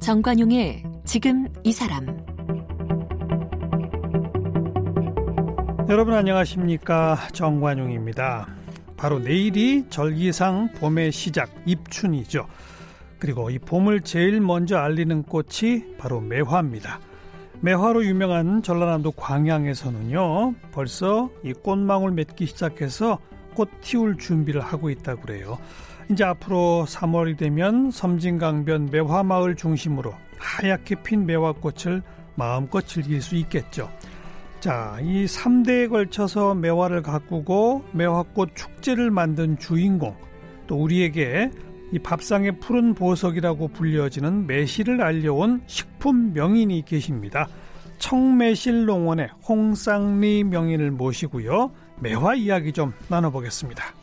정관용의 지금 이 사람 여러분 안녕하십니까 정관용입니다. 바로 내일이 절기상 봄의 시작 입춘이죠. 그리고 이 봄을 제일 먼저 알리는 꽃이 바로 매화입니다. 매화로 유명한 전라남도 광양에서는요 벌써 이 꽃망울 맺기 시작해서 꽃 틔울 준비를 하고 있다고 그래요. 이제 앞으로 3월이 되면 섬진강변 매화마을 중심으로 하얗게 핀 매화꽃을 마음껏 즐길 수 있겠죠. 자, 이 3대에 걸쳐서 매화를 가꾸고 매화꽃 축제를 만든 주인공, 또 우리에게 이 밥상의 푸른 보석이라고 불려지는 매실을 알려온 식품 명인이 계십니다. 청매실 농원의 홍쌍리 명인을 모시고요. 매화 이야기 좀 나눠보겠습니다.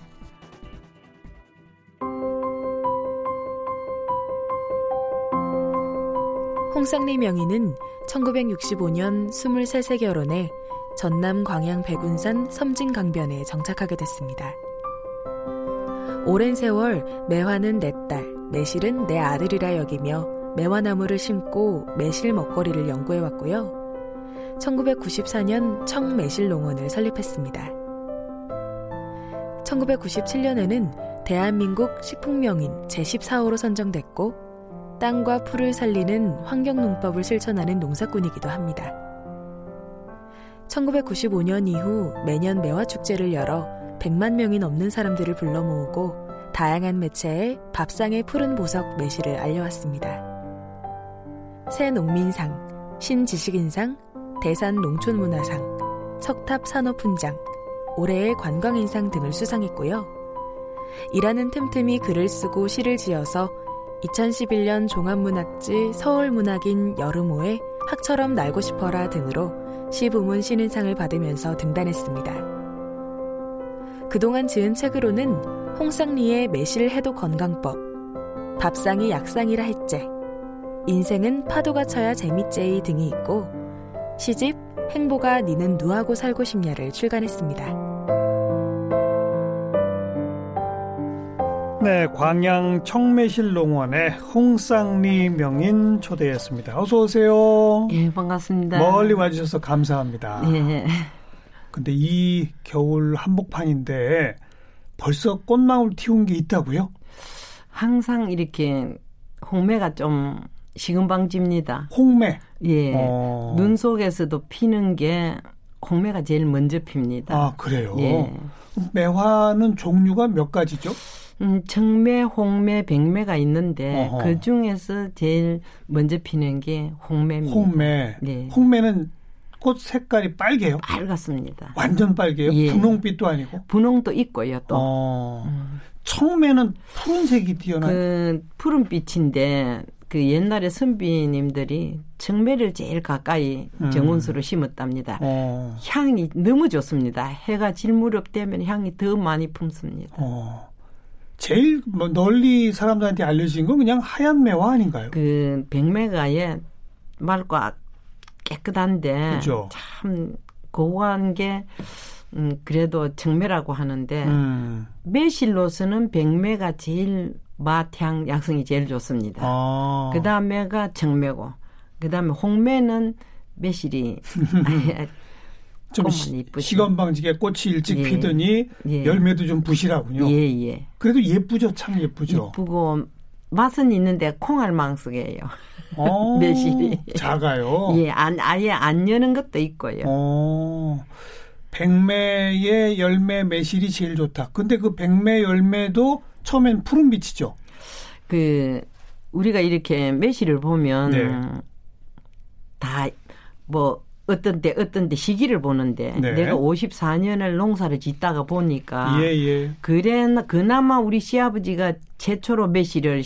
홍상리 명인은 1965년 23세 결혼해 전남 광양 백운산 섬진강변에 정착하게 됐습니다. 오랜 세월 매화는 내 딸, 매실은 내 아들이라 여기며 매화나무를 심고 매실 먹거리를 연구해 왔고요. 1994년 청매실농원을 설립했습니다. 1997년에는 대한민국 식품명인 제14호로 선정됐고 땅과 풀을 살리는 환경농법을 실천하는 농사꾼이기도 합니다. 1995년 이후 매년 매화축제를 열어 100만 명이 넘는 사람들을 불러 모으고 다양한 매체에 밥상의 푸른 보석 매실을 알려왔습니다. 새 농민상, 신지식인상, 대산 농촌문화상, 척탑산업훈장, 올해의 관광인상 등을 수상했고요. 일하는 틈틈이 글을 쓰고 시를 지어서 2011년 종합문학지 서울문학인 여름호에 학처럼 날고 싶어라 등으로 시 부문 신인상을 받으면서 등단했습니다. 그동안 지은 책으로는 홍상리의 매실 해독 건강법, 밥상이 약상이라 했제, 인생은 파도가 쳐야 재밌제이 등이 있고 시집 행보가 니는 누하고 살고 싶냐를 출간했습니다. 네, 광양 청매실 농원의 홍쌍리 명인 초대했습니다. 어서 오세요. 예, 반갑습니다. 멀리 와주셔서 감사합니다. 예. 근데 이 겨울 한복판인데 벌써 꽃망울 튀운 게 있다고요? 항상 이렇게 홍매가 좀 식은방집니다. 홍매. 예. 어. 눈 속에서도 피는 게 홍매가 제일 먼저 핍니다. 아, 그래요? 예. 매화는 종류가 몇 가지죠? 음, 청매, 홍매, 백매가 있는데 어허. 그 중에서 제일 먼저 피는 게 홍매입니다. 홍매. 네. 홍매는 꽃 색깔이 빨개요? 빨갛습니다. 완전 빨개요? 예. 분홍빛도 아니고? 분홍도 있고요, 또. 어. 음. 청매는 푸른색이 띄어나요? 그 푸른빛인데 그 옛날에 선비님들이 청매를 제일 가까이 음. 정원수로 심었답니다. 어. 향이 너무 좋습니다. 해가 질 무렵 되면 향이 더 많이 품습니다. 어. 제일 뭐 널리 사람들한테 알려진 건 그냥 하얀 매화 아닌가요? 그 백매가에 맑고 깨끗한데 그죠? 참 고고한 게 음, 그래도 청매라고 하는데 음. 매실로서는 백매가 제일 맛향 약성이 제일 좋습니다. 아. 그 다음에가 청매고 그 다음에 홍매는 매실이 좀 시, 시건방지게 꽃이 일찍 예. 피더니 예. 열매도 좀 부실하군요. 예, 예. 그래도 예쁘죠, 참 예쁘죠. 예쁘고 맛은 있는데 콩알망석이에요. 어, 매실이 작아요. 예, 안, 아예 안 여는 것도 있고요. 어, 백매의 열매 매실이 제일 좋다. 근데 그 백매 열매도 처음엔 푸른 빛이죠. 그 우리가 이렇게 매실을 보면 네. 다뭐 어떤 때 어떤 때 시기를 보는데 네. 내가 54년을 농사를 짓다가 보니까 예, 예. 그래 그나마 우리 시아버지가 최초로 매실을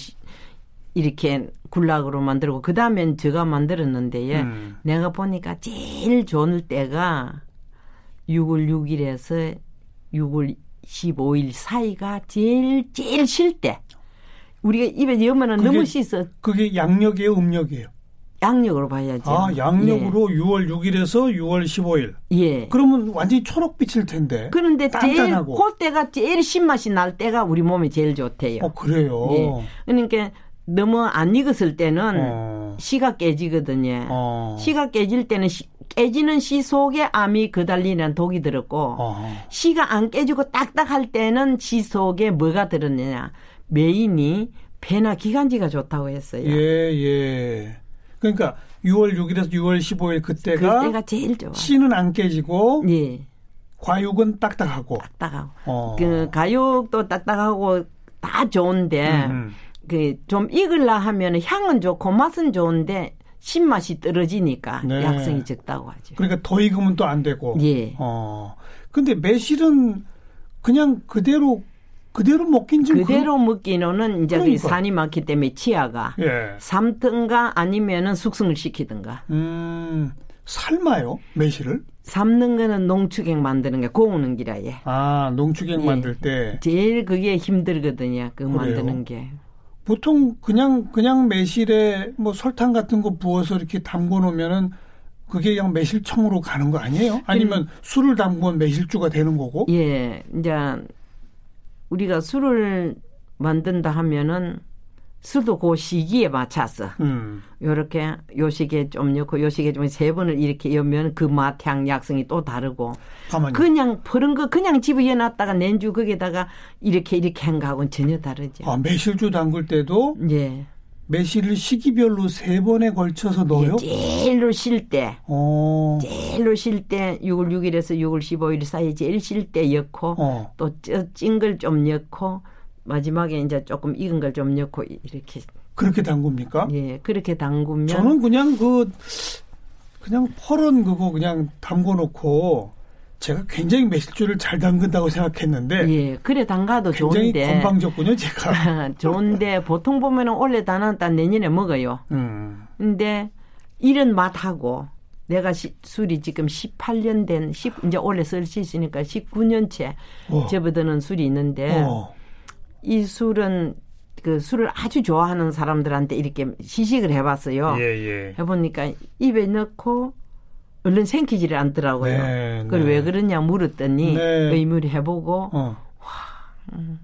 이렇게 굴락으로 만들고 그 다음엔 제가 만들었는데 음. 내가 보니까 제일 좋은 때가 6월 6일에서 6월 15일 사이가 제일 제일 쉴 때. 우리가 입에 넣으면 너무 씻어. 그게 양력이에요, 음력이에요? 양력으로 봐야죠. 아, 양력으로 예. 6월 6일에서 6월 15일. 예. 그러면 완전히 초록빛일 텐데. 그런데 단단하고. 제일 그때가 제일 신맛이 날 때가 우리 몸에 제일 좋대요. 어, 그래요. 예. 그러니까 너무 안 익었을 때는 어. 씨가 깨지거든요. 어. 씨가 깨질 때는 시, 깨지는 씨 속에 암이 그달리는 독이 들었고 어. 씨가 안 깨지고 딱딱할 때는 씨 속에 뭐가 들었느냐 메인이 배나 기관지가 좋다고 했어요. 예, 예. 그러니까 6월 6일에서 6월 15일 그때가 그때가 제일 좋아. 씨는 안 깨지고 예. 과육은 딱딱하고 딱딱하고 어. 그 가육도 딱딱하고 다 좋은데 그 좀 익을라 하면 향은 좋고 맛은 좋은데 신맛이 떨어지니까 네. 약성이 적다고 하죠. 그러니까 더 익으면 또 안 되고. 예. 어. 근데 매실은 그냥 그대로 그대로 먹긴 좀 그대로 그... 먹기는 이제 그러니까. 산이 많기 때문에 치아가 예. 삶든가 아니면은 숙성을 시키든가. 음. 삶아요 매실을? 삶는 거는 농축액 만드는 게 고우는 기라 예. 아 농축액 예. 만들 때 제일 그게 힘들거든요. 그 그래요? 만드는 게. 보통 그냥 그냥 매실에 뭐 설탕 같은 거 부어서 이렇게 담궈 놓으면은 그게 그냥 매실청으로 가는 거 아니에요? 아니면 음. 술을 담그면 매실주가 되는 거고? 예, 이제 우리가 술을 만든다 하면은 술도 그 시기에 맞춰서 음. 요렇게 요 시기에 좀 넣고 요 시기에 좀 세 번을 이렇게 여면 그 맛 향 약성이 또 다르고 가만히. 그냥 푸른 거 그냥 집에 놨다가 냉주 거기다가 이렇게 이렇게 한 거하고는 전혀 다르죠. 아 매실주 담글 때도 예. 매실을 시기별로 세 번에 걸쳐서 넣어요? 예, 제일로 쉴 때. 오. 어. 제일로 쉴 때 6월 6일에서 6월 15일 사이에 제일 쉴 때 넣고 어. 또찐 걸좀 넣고 마지막에 이제 조금 익은 걸 좀 넣고 이렇게 그렇게 담굽니까? 예, 그렇게 담그면 저는 그냥 그 그냥 퍼런 그거 그냥 담궈 놓고 제가 굉장히 매실주를 잘 담근다고 생각했는데 예, 그래 담가도 굉장히 좋은데 건방졌군요, 제가. 좋은데 보통 보면은 올해 다놨다 내년에 먹어요. 음. 근데 이런 맛하고 내가 시, 술이 지금 18년 된 10, 이제 올해 쓸 수 있으니까 19년째 어. 접어드는 술이 있는데 어. 이 술은 그 술을 아주 좋아하는 사람들한테 이렇게 시식을 해봤어요. 예, 예. 해보니까 입에 넣고 얼른 생기지를 않더라고요. 네, 그걸 네. 왜 그러냐 물었더니 네. 의무를 해보고 어. 와. 음.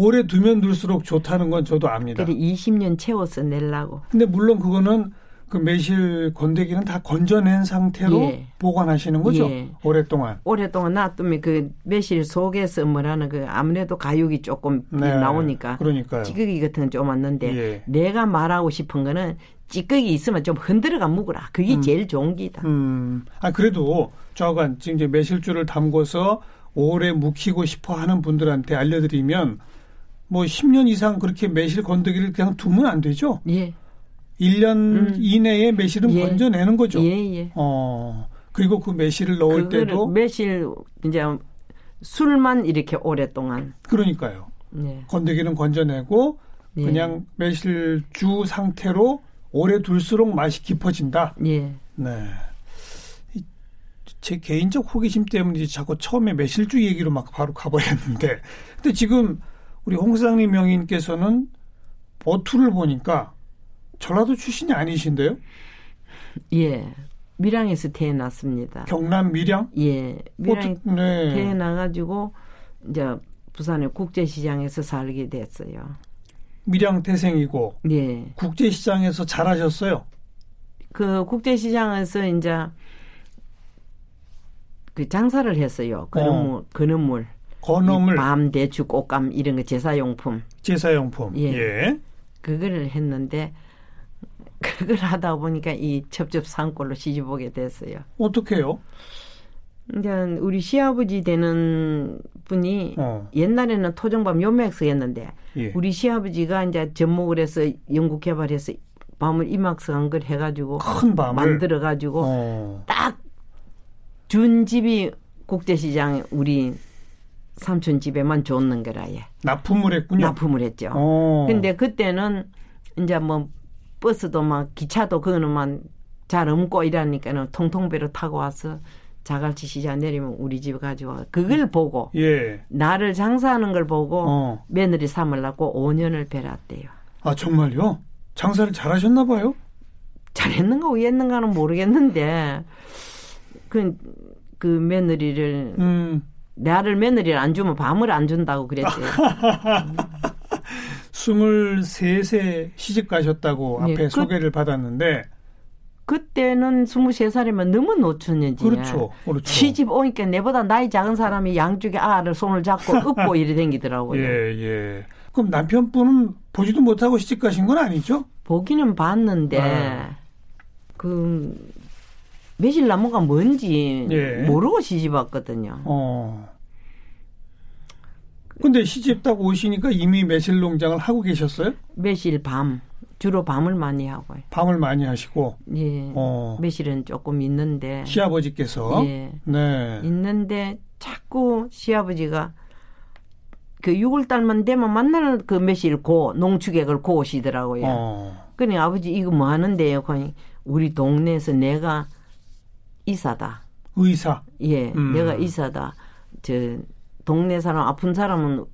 오래 두면 둘수록 좋다는 건 저도 압니다. 그래 20년 채워서 내려고. 근데 물론 그거는 그 매실 건더기는 다 건져낸 상태로 예. 보관하시는 거죠? 예. 오랫동안. 오랫동안 놔두면 그 매실 속에서 뭐라는 그 아무래도 가육이 조금 네. 나오니까. 그러니까요. 찌꺼기 같은 건 좀 왔는데 예. 내가 말하고 싶은 거는 찌꺼기 있으면 좀 흔들어가 묵으라. 그게 음. 제일 좋은 기다. 음. 아 그래도 저간 지금 이제 매실주를 담궈서 오래 묵히고 싶어 하는 분들한테 알려드리면 뭐 10년 이상 그렇게 매실 건더기를 그냥 두면 안 되죠? 예. 1년 음. 이내에 매실은 예. 건져내는 거죠. 예, 예. 어. 그리고 그 매실을 넣을 때도 매실 이제 술만 이렇게 오랫동안 그러니까요. 예. 건더기는 건져내고 예. 그냥 매실주 상태로 오래 둘수록 맛이 깊어진다. 예. 네. 제 개인적 호기심 때문에 자꾸 처음에 매실주 얘기로 막 바로 가버렸는데, 근데 지금 우리 홍 사장님 명인께서는 버투를 보니까 전라도 출신이 아니신데요? 예. 밀양에서 태어났습니다. 경남 밀양? 예. 밀양 네. 태어나가지고 이제 부산의 국제시장에서 살게 됐어요. 밀양 태생이고 예. 국제시장에서 잘하셨어요. 그 국제시장에서 이제 그 장사를 했어요. 그놈물, 어. 그놈물, 건어물, 밤 대추, 꽃감 이런 거 제사용품. 제사용품. 예. 예. 그거를 했는데 그걸 하다 보니까 이 첩첩산골로 시집 오게 됐어요. 어떻게요? 이제 우리 시아버지 되는 분이 어. 옛날에는 토종밤 요맥스였는데 예. 우리 시아버지가 이제 접목을 해서 연구 개발해서 밤을 이막스한 걸 해가지고 큰 밤을 만들어 가지고 어. 딱준 집이 국제시장 우리 삼촌 집에만 줬는 거라 예. 납품을 했군요. 납품을 했죠. 어. 근데 그때는 이제 뭐 버스도 막 기차도 그거는만 잘 없고 이러니까는 통통 배로 타고 와서 자갈치 시장 내리면 우리 집에 가지고 그걸 보고 예. 나를 장사하는 걸 보고 어. 며느리 삼으려고 5년을 배웠대요. 아 정말요? 장사를 잘하셨나 봐요. 잘했는가 왜했는가는 모르겠는데 그, 그 며느리를 음. 내 아들 며느리를 안 주면 밤을 안 준다고 그랬대요. 23세 시집 가셨다고 네, 앞에 그, 소개를 받았는데 그때는 23살이면 너무 노처녀지. 그렇죠. 그렇죠. 시집 오니까 내보다 나이 작은 사람이 양쪽에 아를 손을 잡고 업고 이래 댕기더라고요. 예, 예. 그럼 남편분은 보지도 못하고 시집 가신 건 아니죠? 보기는 봤는데 아. 그 매실 나무가 뭔지 예. 모르고 시집 왔거든요. 어. 근데 시집 딱 오시니까 이미 매실 농장을 하고 계셨어요? 매실 밤. 주로 밤을 많이 하고요. 밤을 많이 하시고. 예. 어. 매실은 조금 있는데. 시아버지께서. 예. 네. 있는데 자꾸 시아버지가 그 6월 달만 되면 만나는 그 매실 고 농축액을 고오시더라고요. 어. 그니 아버지 이거 뭐 하는데요? 그니 우리 동네에서 내가 이사다. 의사. 예, 음. 내가 이사다. 저 동네 사람 아픈 사람은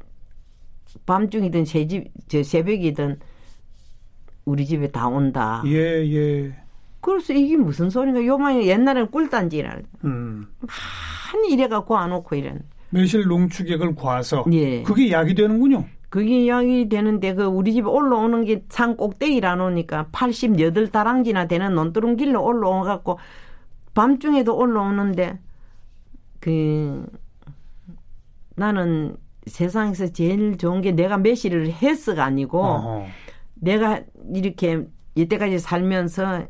밤중이든 새집 저 새벽이든 우리 집에 다 온다. 예, 예. 그래서 이게 무슨 소리인가? 요만이 옛날에는 꿀단지라. 음. 많이 이래갖고 안 오고 이런. 매실 농축액을 과서. 예. 그게 약이 되는군요. 그게 약이 되는데 그 우리 집에 올라오는 게 산 꼭대기라 놓으니까 88 다랑지나 되는 논두렁 길로 올라와갖고 밤중에도 올라오는데 그 나는 세상에서 제일 좋은 게 내가 매실을 했어가 아니고 어허. 내가 이렇게 이때까지 살면서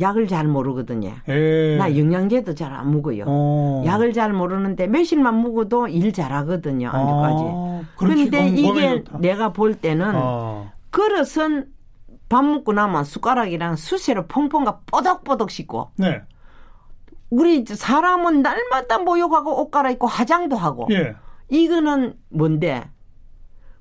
약을 잘 모르거든요. 에이. 예. 나 영양제도 잘 안 먹어요. 어. 약을 잘 모르는데 매실만 먹어도 일 잘하거든요. 아직까지. 아, 그런데 이게 좋다. 내가 볼 때는 어. 그릇은 밥 먹고 나면 숟가락이랑 수세로 퐁퐁가 뽀덕뽀덕 씻고. 네. 우리 사람은 날마다 모욕하고 옷 갈아입고 화장도 하고. 예. 이거는 뭔데?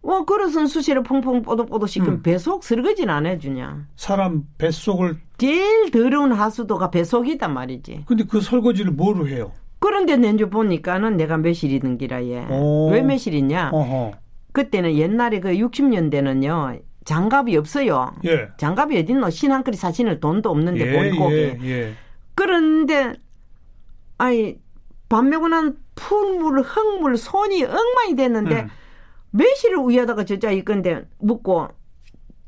뭐 그릇은 수시로 퐁퐁 뽀득뽀득 시키면 음. 배속 설거지는 안 해주냐. 사람 뱃속을 제일 더러운 하수도가 배속이단 말이지. 근데 그 설거지를 뭐로 해요? 그런데 내주 보니까는 내가 매실이든 기라예. 왜 매실이냐? 어허. 그때는 옛날에 그 60년대는요. 장갑이 없어요. 예. 장갑이 어딨노? 신한 그리 사시는 돈도 없는데 예, 보이고. 예, 예. 그런데 먹고 난 풀물, 흙물, 손이 엉망이 됐는데 음. 매실을 위에다가 저자 이건데 묻고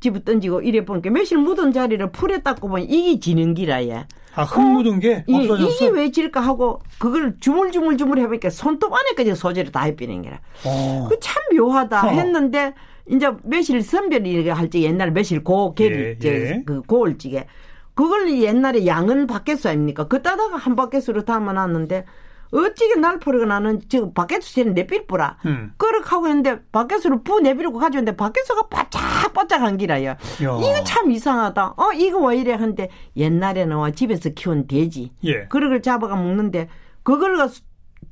집에 던지고 이래 보니까 매실 묻은 자리를 풀에 닦고 보니 이게 지는 기라예. 아, 흙 묻은 게 어, 없어졌어? 이게 왜 질까 하고 그걸 주물주물주물 해보니까 손톱 안에까지 소재를 다 해비는 게라. 어. 그참 묘하다 어. 했는데 이제 매실 선별이 할때 옛날 매실 고 개를 예, 예. 그 고을찌개 그걸 옛날에 양은 바켓수 아닙니까? 그따다가 한 바켓수로 담아놨는데 어찌게 날포리가 나는 지금 밖에서 내빌 뿌라. 음. 그렇게 하고 있는데 밖에서로 부 내비르고 가져오는데 밖에서가 바짝바짝한 기라요. 이거 참 이상하다. 어, 이거 왜 이래 하는데 옛날에는 와 집에서 키운 돼지. 예. 그걸 잡아가 먹는데 그걸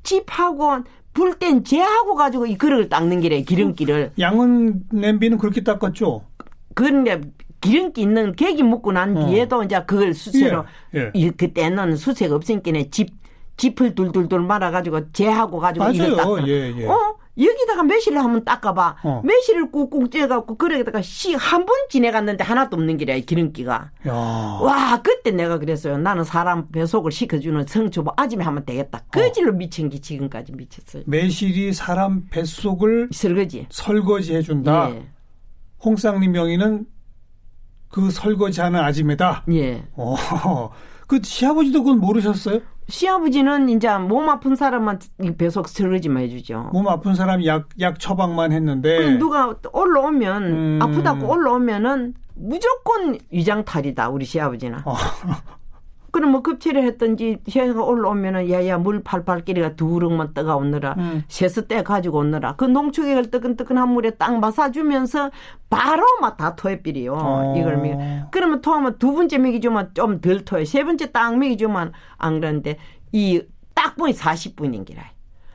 집하고 불땐 재하고 가지고 이 그릇을 닦는 기래 기름기를. 양은 냄비는 그렇게 닦았죠. 그런데 기름기 있는 계기 먹고 난 어. 뒤에도 이제 그걸 수세로 예. 예. 그때는 수세가 없으니까 집 짚을 둘둘둘 말아가지고 재하고 가지고 맞아요. 이걸 닦아. 예, 예. 어? 여기다가 매실을 한번 닦아봐. 어. 매실을 꾹꾹 쬐갖고 그러다가 씨한번 지내갔는데 하나도 없는 길이야 기름기가. 야. 와 그때 내가 그랬어요. 나는 사람 배속을 시켜주는 성초보 아침에 하면 되겠다. 그질로 어. 미친 게 지금까지 미쳤어요. 매실이 사람 뱃속을 설거지 설거지 해준다. 예. 홍쌍님 명의는 그 설거지하는 아줌매다. 예. 어. 그 시아버지도 그건 모르셨어요? 시아버지는 이제 몸 아픈 사람만 배속 설거지만 해주죠. 몸 아픈 사람 약, 약 처방만 했는데. 누가 올라오면, 음. 아프다고 올라오면은 무조건 위장탈이다, 우리 시아버지는. 어. 그럼 뭐 급체를 했던지 시아가 올라오면은 야야 물 팔팔 끼리가 두릉만 떠가 오느라 음. 세스 떼 가지고 오느라 그 농축액을 뜨끈뜨끈한 물에 딱 마사주면서 바로 막 다 토해비리요 어. 이걸 미 그러면 토하면 두 번째 먹이 주면 좀 덜 토해 세 번째 딱 먹이 주면 안 그러는데 이 딱 보니 40분인 기라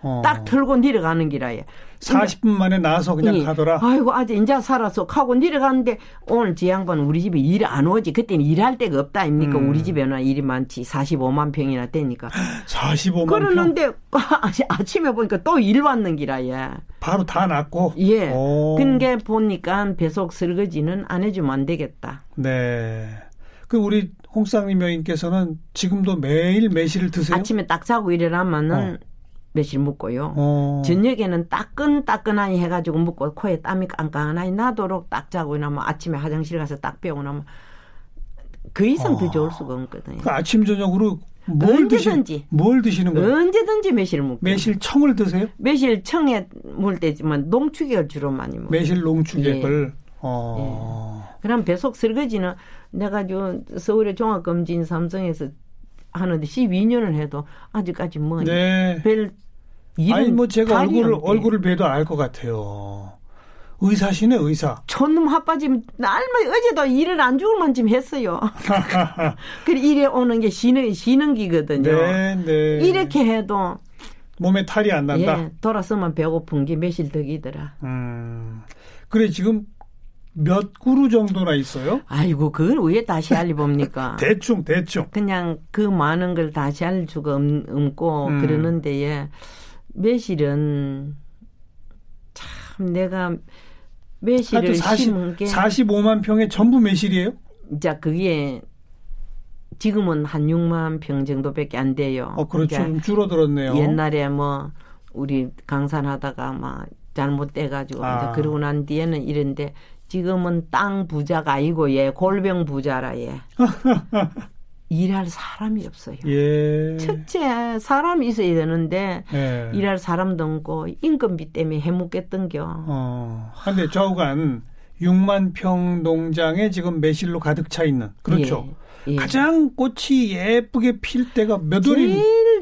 어. 딱 털고 내려가는 기라예. 40분 만에 나서 그냥 예. 가더라. 아이고 아직 인자 살아서 하고 내려가는데 오늘 제 양반 우리 집에 일 안 오지. 그때는 일할 데가 없다 아닙니까? 음. 우리 집에는 일이 많지. 45만 평이나 되니까. 45만 그러는데 아침에 보니까 또 일 왔는 기라 예. 바로 다 났고. 예. 근게 보니까 배속 설거지는 안 해주면 안 되겠다. 네. 그 우리 홍쌍님 여인께서는 지금도 매일 매실을 드세요? 아침에 딱 자고 일어나면은 어. 매실 먹고요. 어. 저녁에는 따끈따끈하니 해가지고 먹고 코에 땀이 깡깡하니 나도록 딱 자고 일어나면 아침에 화장실 가서 딱 빼고 나면 그 이상 어. 더 좋을 수가 없거든요. 그 아침 저녁으로 뭘 언제든지 드시, 뭘 드시는 거예요? 언제든지 매실 먹고 매실 청을 드세요? 매실 청에 물 때지만 농축액을 주로 많이 먹어요. 매실 농축액을 예. 어. 예. 그럼 배속 설거지는 내가 저 서울의 종합검진 삼성에서 하는데 12년을 해도 아직까지 뭐 네. 별 아니 뭐 제가 얼굴을 얼굴을 뵈도 알 것 같아요. 의사시네 의사. 촌놈 핫바지 날마 어제도 일을 안 죽을 만쯤 했어요. 그래 이래 오는 게 쉬는 쉬는 기거든요. 네, 네. 이렇게 해도 몸에 탈이 안 난다. 예, 돌아서면 배고픈 게 며칠 덕이더라. 음. 그래 지금 몇 그루 정도나 있어요? 아이고 그걸 왜 다시 알려봅니까? 대충 대충. 그냥 그 많은 걸 다시 알 수가 없, 고 음. 그러는데 매실은 참 내가 매실을 40, 심은 게 45만 평에 전부 매실이에요? 자 그게 지금은 한 6만 평 정도밖에 안 돼요. 어 그렇죠. 그러니까 줄어들었네요. 옛날에 뭐 우리 강산하다가 막 잘못돼 가지고 아. 이제 그러고 난 뒤에는 이런데 지금은 땅 부자가 아니고 예 골병 부자라 예. 일할 사람이 없어요. 예. 첫째 사람이 있어야 되는데 예. 일할 사람도 없고 인건비 때문에 해먹겠던겨. 어. 근데 좌우간 6만 평 농장에 지금 매실로 가득 차 있는 그렇죠. 예. 예. 가장 꽃이 예쁘게 필 때가 몇? 제일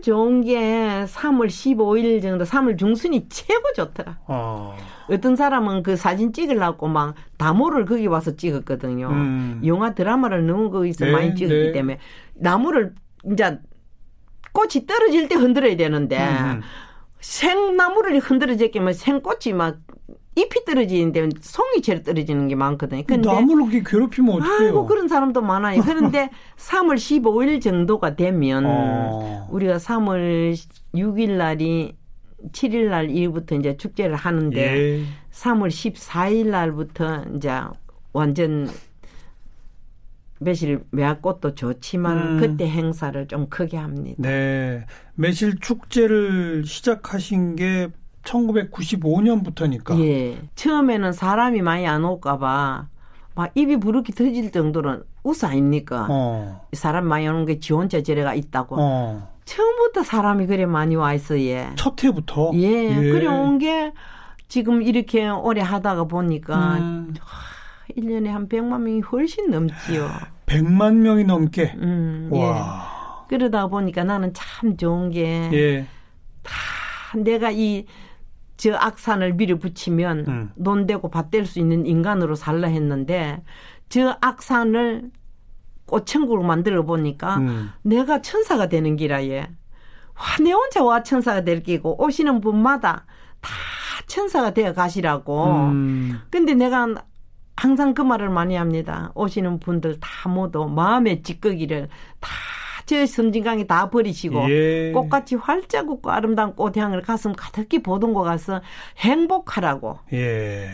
좋은 게 3월 15일 정도, 3월 중순이 최고 좋더라. 어. 어떤 사람은 그 사진 찍으려고 막 나무를 거기 와서 찍었거든요. 음. 영화 드라마를 너무 거기서 네, 많이 찍었기 네. 때문에 나무를 이제 꽃이 떨어질 때 흔들어야 되는데 음. 생나무를 흔들어졌기면 생꽃이 막 잎이 떨어지는데 송이채로 떨어지는 게 많거든요. 근데 나무를 그렇게 괴롭히면 어떡해요? 아이고 그런 사람도 많아요. 그런데 3월 15일 정도가 되면 어. 우리가 3월 6일 날이 7일 날 이후부터 이제 축제를 하는데 예. 3월 14일 날부터 이제 완전 매실 매화꽃도 좋지만 음. 그때 행사를 좀 크게 합니다. 네. 매실 축제를 시작하신 게 1995년부터니까. 예. 처음에는 사람이 많이 안 올까봐 막 입이 부르기 터질 정도로 우스 아닙니까? 어. 사람 많이 오는 게지 혼자 저래가 있다고. 어. 처음부터 사람이 그래 많이 와 있어, 예. 첫 해부터? 예. 예. 그래 온 게 지금 이렇게 오래 하다가 보니까 음. 1년에 한 100만 명이 훨씬 넘지요. 100만 명이 넘게? 음, 와. 예. 그러다 보니까 나는 참 좋은 게. 예. 다 내가 이, 저 악산을 밀어붙이면 음. 논되고 밭될 수 있는 인간으로 살라 했는데 저 악산을 꽃천국으로 만들어 보니까 음. 내가 천사가 되는 기라예. 와, 내 혼자 와 천사가 될 끼고 오시는 분마다 다 천사가 되어 가시라고. 음. 근데 내가 항상 그 말을 많이 합니다. 오시는 분들 다 모두 마음의 찌꺼기를 다 저 섬진강에 다 버리시고 예. 꽃같이 활짝 웃고 아름다운 꽃향을 가슴 가득히 보던거 가서 행복하라고. 예.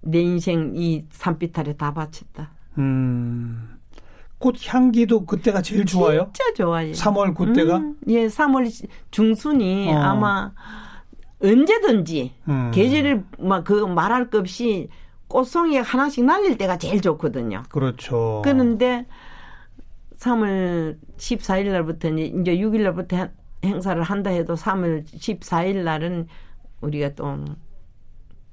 내 인생 이 산비탈에 다 바쳤다. 음. 꽃 향기도 그때가 제일 좋아요? 진짜 좋아요. 3월 그때가? 음, 예, 3월 중순이 어. 아마 언제든지 음. 계절을 막 그 말할 것 없이 꽃송이 하나씩 날릴 때가 제일 좋거든요. 그렇죠. 그런데 3월 14일 날부터 이제 6일 날부터 행사를 한다 해도 3월 14일 날은 우리가 또,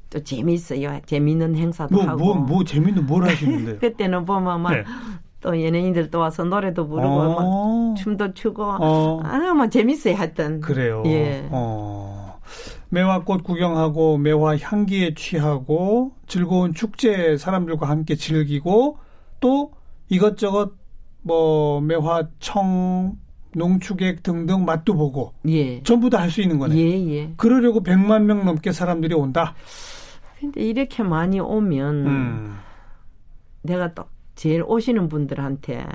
또 재미있어요. 재미있는 행사도 뭐, 하고. 뭐, 뭐 재미있는 뭘 하시는데요? 그때는 보면 막, 네. 또 연예인들 또 와서 노래도 부르고, 어. 막 춤도 추고, 어. 아, 뭐 재밌어요, 하여튼. 그래요. 예. 어. 매화꽃 구경하고 매화 향기에 취하고 즐거운 축제 사람들과 함께 즐기고 또 이것저것 뭐 매화청 농축액 등등 맛도 보고 예. 전부 다 할 수 있는 거네. 예, 예. 그러려고 100만 명 넘게 사람들이 온다. 근데 이렇게 많이 오면 음. 내가 또 제일 오시는 분들한테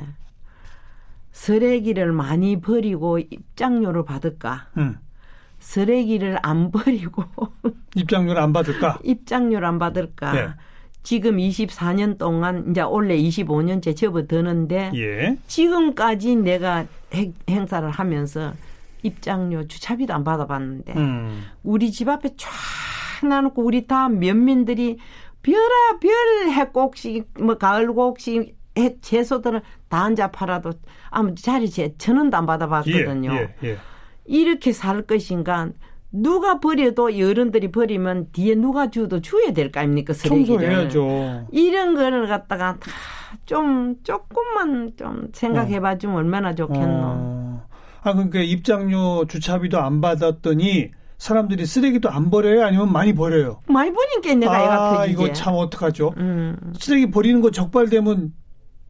쓰레기를 많이 버리고 입장료를 받을까? 음. 쓰레기를 안 버리고 입장료를 안 받을까? 입장료를 안 받을까? 네. 지금 24년 동안 이제 원래 25년째 접어드는데 예. 지금까지 내가 행사를 하면서 입장료 주차비도 안 받아봤는데 음. 우리 집 앞에 쫙 나놓고 우리 다 면민들이 별아 별 해곡식 뭐 가을곡식 해, 채소들은 다 앉아 팔아도 아무 자리 제 천원도 안 받아봤거든요. 예, 예, 예. 이렇게 살 것인가 누가 버려도 어른들이 버리면 뒤에 누가 주도 줘야 될 거 아닙니까 쓰레기를 청소해야죠. 이런 거를 갖다가 좀 조금만 좀 생각해봐 주면 어. 얼마나 좋겠노. 어. 아 그러니까 입장료 주차비도 안 받았더니 사람들이 쓰레기도 안 버려요? 아니면 많이 버려요? 많이 버리니까 내가 아, 이거 참 어떡하죠? 음. 쓰레기 버리는 거 적발되면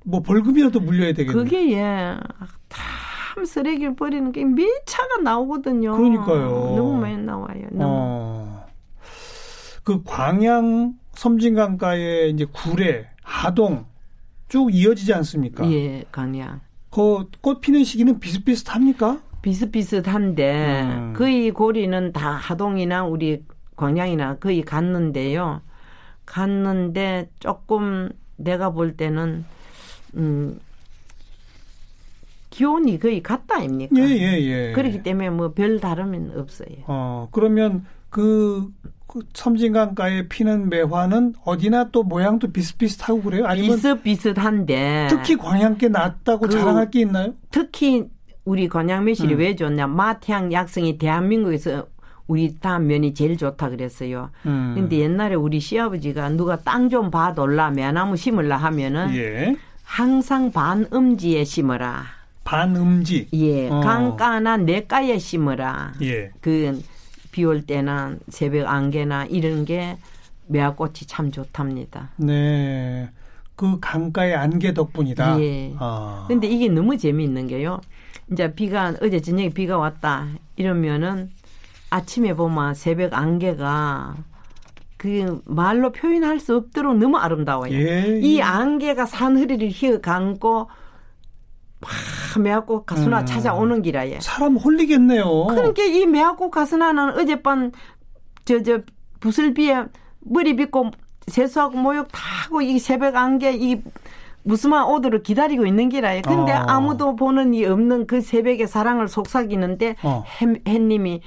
뭐 벌금이라도 물려야 되겠네. 그게 예. 참 쓰레기를 버리는 게 밀차가 나오거든요. 그러니까요. 너무 많이 나와요. 너무. 어. 그 광양 섬진강가에 이제 구례, 하동 쭉 이어지지 않습니까? 예, 광양. 그 꽃 피는 시기는 비슷비슷합니까? 비슷비슷한데 음. 거의 고리는 다 하동이나 우리 광양이나 거의 갔는데요. 갔는데 조금 내가 볼 때는 음 기온이 거의 같다 아닙니까? 예, 예, 예. 그렇기 때문에 뭐 별 다름은 없어요. 어, 그러면 그, 그 섬진강가에 피는 매화는 어디나 또 모양도 비슷비슷하고 그래요? 아니면 비슷비슷한데 특히 광양께 낫다고 그, 자랑할 게 있나요? 특히 우리 광양 매실이 음. 왜 좋냐? 마태양 약성이 대한민국에서 우리 다음 면이 제일 좋다 그랬어요. 음. 근데 옛날에 우리 시아버지가 누가 땅 좀 봐돌라 매나무 심을라 하면은 예. 항상 반음지에 심어라. 반음지. 예. 어. 강가나 내가에 심어라. 예. 그 비 올 때나 새벽 안개나 이런 게 매화꽃이 참 좋답니다. 네. 그 강가의 안개 덕분이다. 예. 아. 근데 이게 너무 재미있는 게요. 이제 비가 어제 저녁에 비가 왔다 이러면은 아침에 보면 새벽 안개가 그 말로 표현할 수 없도록 너무 아름다워요. 예, 이 예. 안개가 산허리를 휘어 감고 막 매화꽃 가수나 음. 찾아오는 길아에 사람 홀리겠네요. 그러니까 이 매화꽃 가수나는 어젯밤 저 저 부슬비에 머리 빗고 세수하고 모욕 다 하고 이 새벽 안개 이 무스만 오도를 기다리고 있는 기라에 근데 어. 아무도 보는 이 없는 그 새벽의 사랑을 속삭이는데 어. 해, 해님이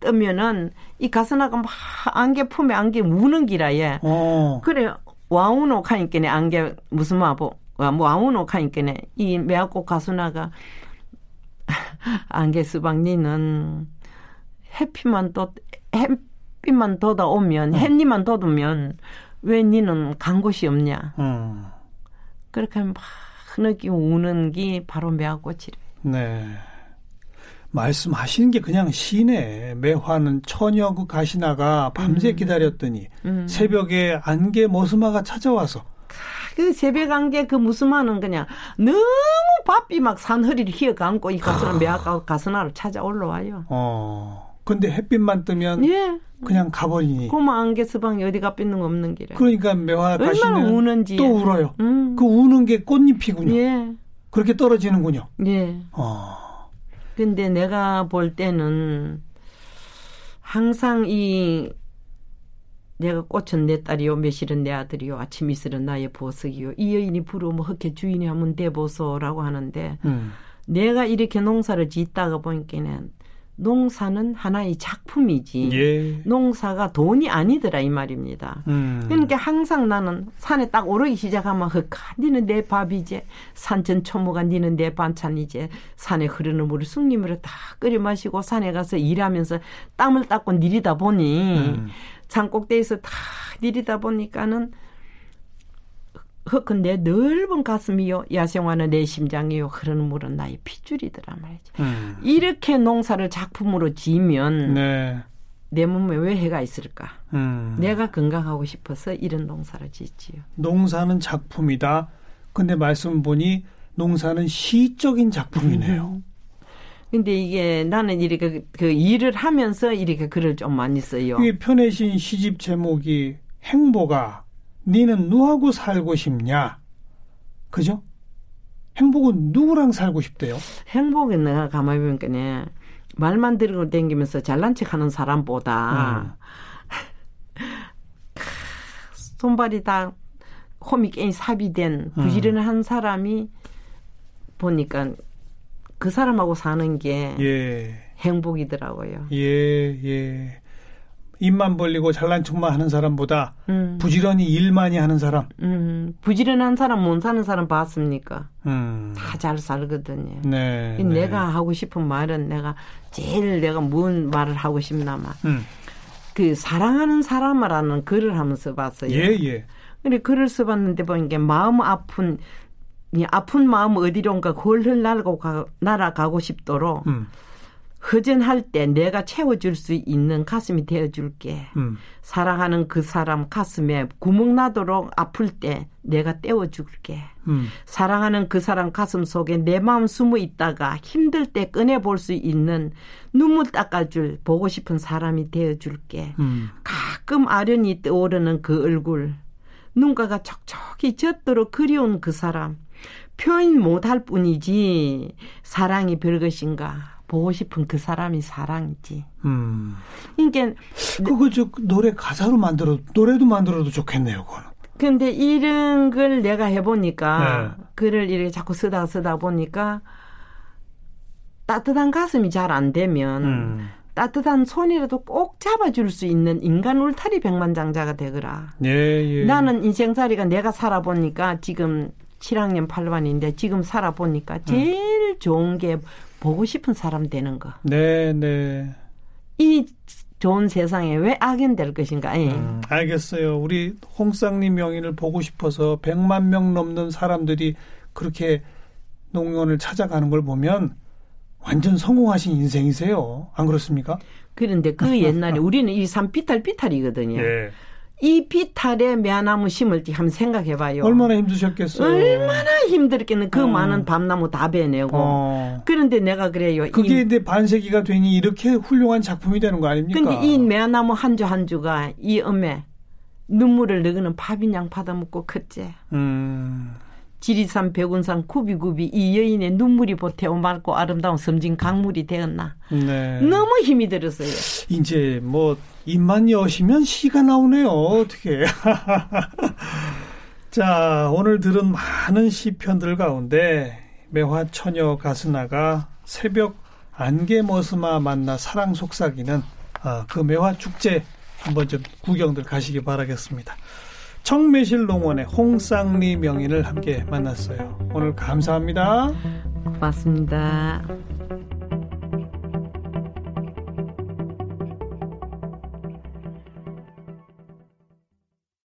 뜨면은 이 가스나가 막 안개 품에 안개 우는 기라에 어. 그래 와우노 하니까네 안개 무슨 마보 와우노 하니까네 이 매화꽃 가수나가 안개 수박니는 햇빛만 또 햇빛만 돋아 오면 어. 햇님만 돋으면 왜 니는 간 곳이 없냐? 음. 그렇게 하면 막 흐느끼 우는 게 바로 매화꽃이래. 네. 말씀하시는 게 그냥 시네. 매화는 처녀 그 가시나가 밤새 음. 기다렸더니 음. 새벽에 안개 모스마가 찾아와서 그 새벽 안개 그 무스마는 그냥 너무 바삐 막 산허리를 휘어감고 이 가수는 아. 매화 가수나를 찾아 올라와요. 어. 근데 햇빛만 뜨면 예. 그냥 가버리니. 고마 안개 수방이 어디가 삐는 거 없는 길에. 그러니까 매화 가시는 우는지 또 울어요. 음. 그 우는 게 꽃잎이군요. 예. 그렇게 떨어지는군요. 예. 어. 근데 내가 볼 때는 항상 이 내가 꽃은 내 딸이요, 매실은 내 아들이요, 아침 이슬은 나의 보석이요. 이 여인이 부르면 흑해 주인이 하면 대보소라고 하는데 음. 내가 이렇게 농사를 짓다가 보니까는 농사는 하나의 작품이지 예. 농사가 돈이 아니더라 이 말입니다. 음. 그러니까 항상 나는 산에 딱 오르기 시작하면 흑하 니는 내 밥이지 산천 초모가 니는 내 반찬이지 산에 흐르는 물을 숭님으로 다 끓여 마시고 산에 가서 일하면서 땀을 닦고 니리다 보니 음. 산 꼭대기에서 다 니리다 보니까는 흑은 내 넓은 가슴이요 야생화는 내 심장이요 흐르는 물은 나의 핏줄이더라 말이지. 음. 이렇게 농사를 작품으로 지면 네. 내 몸에 왜 해가 있을까? 음. 내가 건강하고 싶어서 이런 농사를 짓지요. 농사는 작품이다. 근데 말씀 보니 농사는 시적인 작품이네요. 근데 이게 나는 이렇게 그 일을 하면서 이렇게 글을 좀 많이 써요. 이 편해신 시집 제목이 행복아, 니는 누하고 살고 싶냐? 그죠? 행복은 누구랑 살고 싶대요? 행복은 내가 가만히 보니까 말만 들고 댕기면서 잘난 척 하는 사람보다 음. 손발이 다 홈이 괜히 삽이된 부지런한 음. 사람이 보니까 그 사람하고 사는 게 예. 행복이더라고요. 예, 예. 입만 벌리고 잘난 척만 하는 사람보다 음. 부지런히 일 많이 하는 사람. 음. 부지런한 사람 못 사는 사람 봤습니까? 음. 다잘 살거든요. 네, 네, 내가 하고 싶은 말은 내가 제일 내가 뭔 말을 하고 싶나마. 음. 그 사랑하는 사람이라는 글을 하면서 봤어요. 예, 예. 근데 글을 써봤는데 보니까 마음 아픈 이 아픈 마음 어디론가 홀hul 날고 가, 날아가고 싶도록 음. 허전할 때 내가 채워줄 수 있는 가슴이 되어줄게. 음. 사랑하는 그 사람 가슴에 구멍 나도록 아플 때 내가 떼어줄게. 음. 사랑하는 그 사람 가슴 속에 내 마음 숨어 있다가 힘들 때 꺼내볼 수 있는 눈물 닦아줄 보고 싶은 사람이 되어줄게. 음. 가끔 아련히 떠오르는 그 얼굴. 눈가가 촉촉히 젖도록 그리운 그 사람. 표현 못할 뿐이지 사랑이 별것인가 보고 싶은 그 사람이 사랑이지. 음. 그러니까 그거 저 노래 가사로 만들어 노래도 만들어도 좋겠네요, 그거는. 근데 이런 걸 내가 해보니까 네. 글을 이렇게 자꾸 쓰다 쓰다 보니까 따뜻한 가슴이 잘 안 되면 음. 따뜻한 손이라도 꼭 잡아줄 수 있는 인간 울타리 백만장자가 되거라. 예, 예. 나는 인생살이가 내가 살아보니까 지금 7학년 8반인데 지금 살아보니까 음. 제일 음. 좋은 게 보고 싶은 사람 되는 거. 네, 네. 이 좋은 세상에 왜 악연될 것인가? 예. 음, 알겠어요. 우리 홍쌍님 명인을 보고 싶어서 100만 명 넘는 사람들이 그렇게 농원을 찾아가는 걸 보면 완전 성공하신 인생이세요. 안 그렇습니까? 그런데 그 옛날에 우리는 이산 비탈 비탈이거든요. 예. 이 비탈에 매나무 심을 때 한번 생각해 봐요. 얼마나 힘드셨겠어요. 얼마나 힘들겠는 그 어. 많은 밤나무 다 베내고. 어. 그런데 내가 그래요. 그게 이제 반세기가 되니 이렇게 훌륭한 작품이 되는 거 아닙니까? 근데 이 매나무 한 주 한 주가 이 엄에 눈물을 너그는 밥인양 받아먹고 컸지. 음. 지리산, 백운산, 구비구비 이 여인의 눈물이 보태어 맑고 아름다운 섬진 강물이 되었나. 네. 너무 힘이 들었어요. 이제 뭐 입만 여시면 시가 나오네요. 어떻게. 자, 오늘 들은 많은 시편들 가운데 매화 처녀 가스나가 새벽 안개 머스마 만나 사랑 속삭이는 아, 그 매화 축제 한번 좀 구경들 가시기 바라겠습니다. 청매실 농원의 홍쌍리 명인을 함께 만났어요. 오늘 감사합니다. 고맙습니다.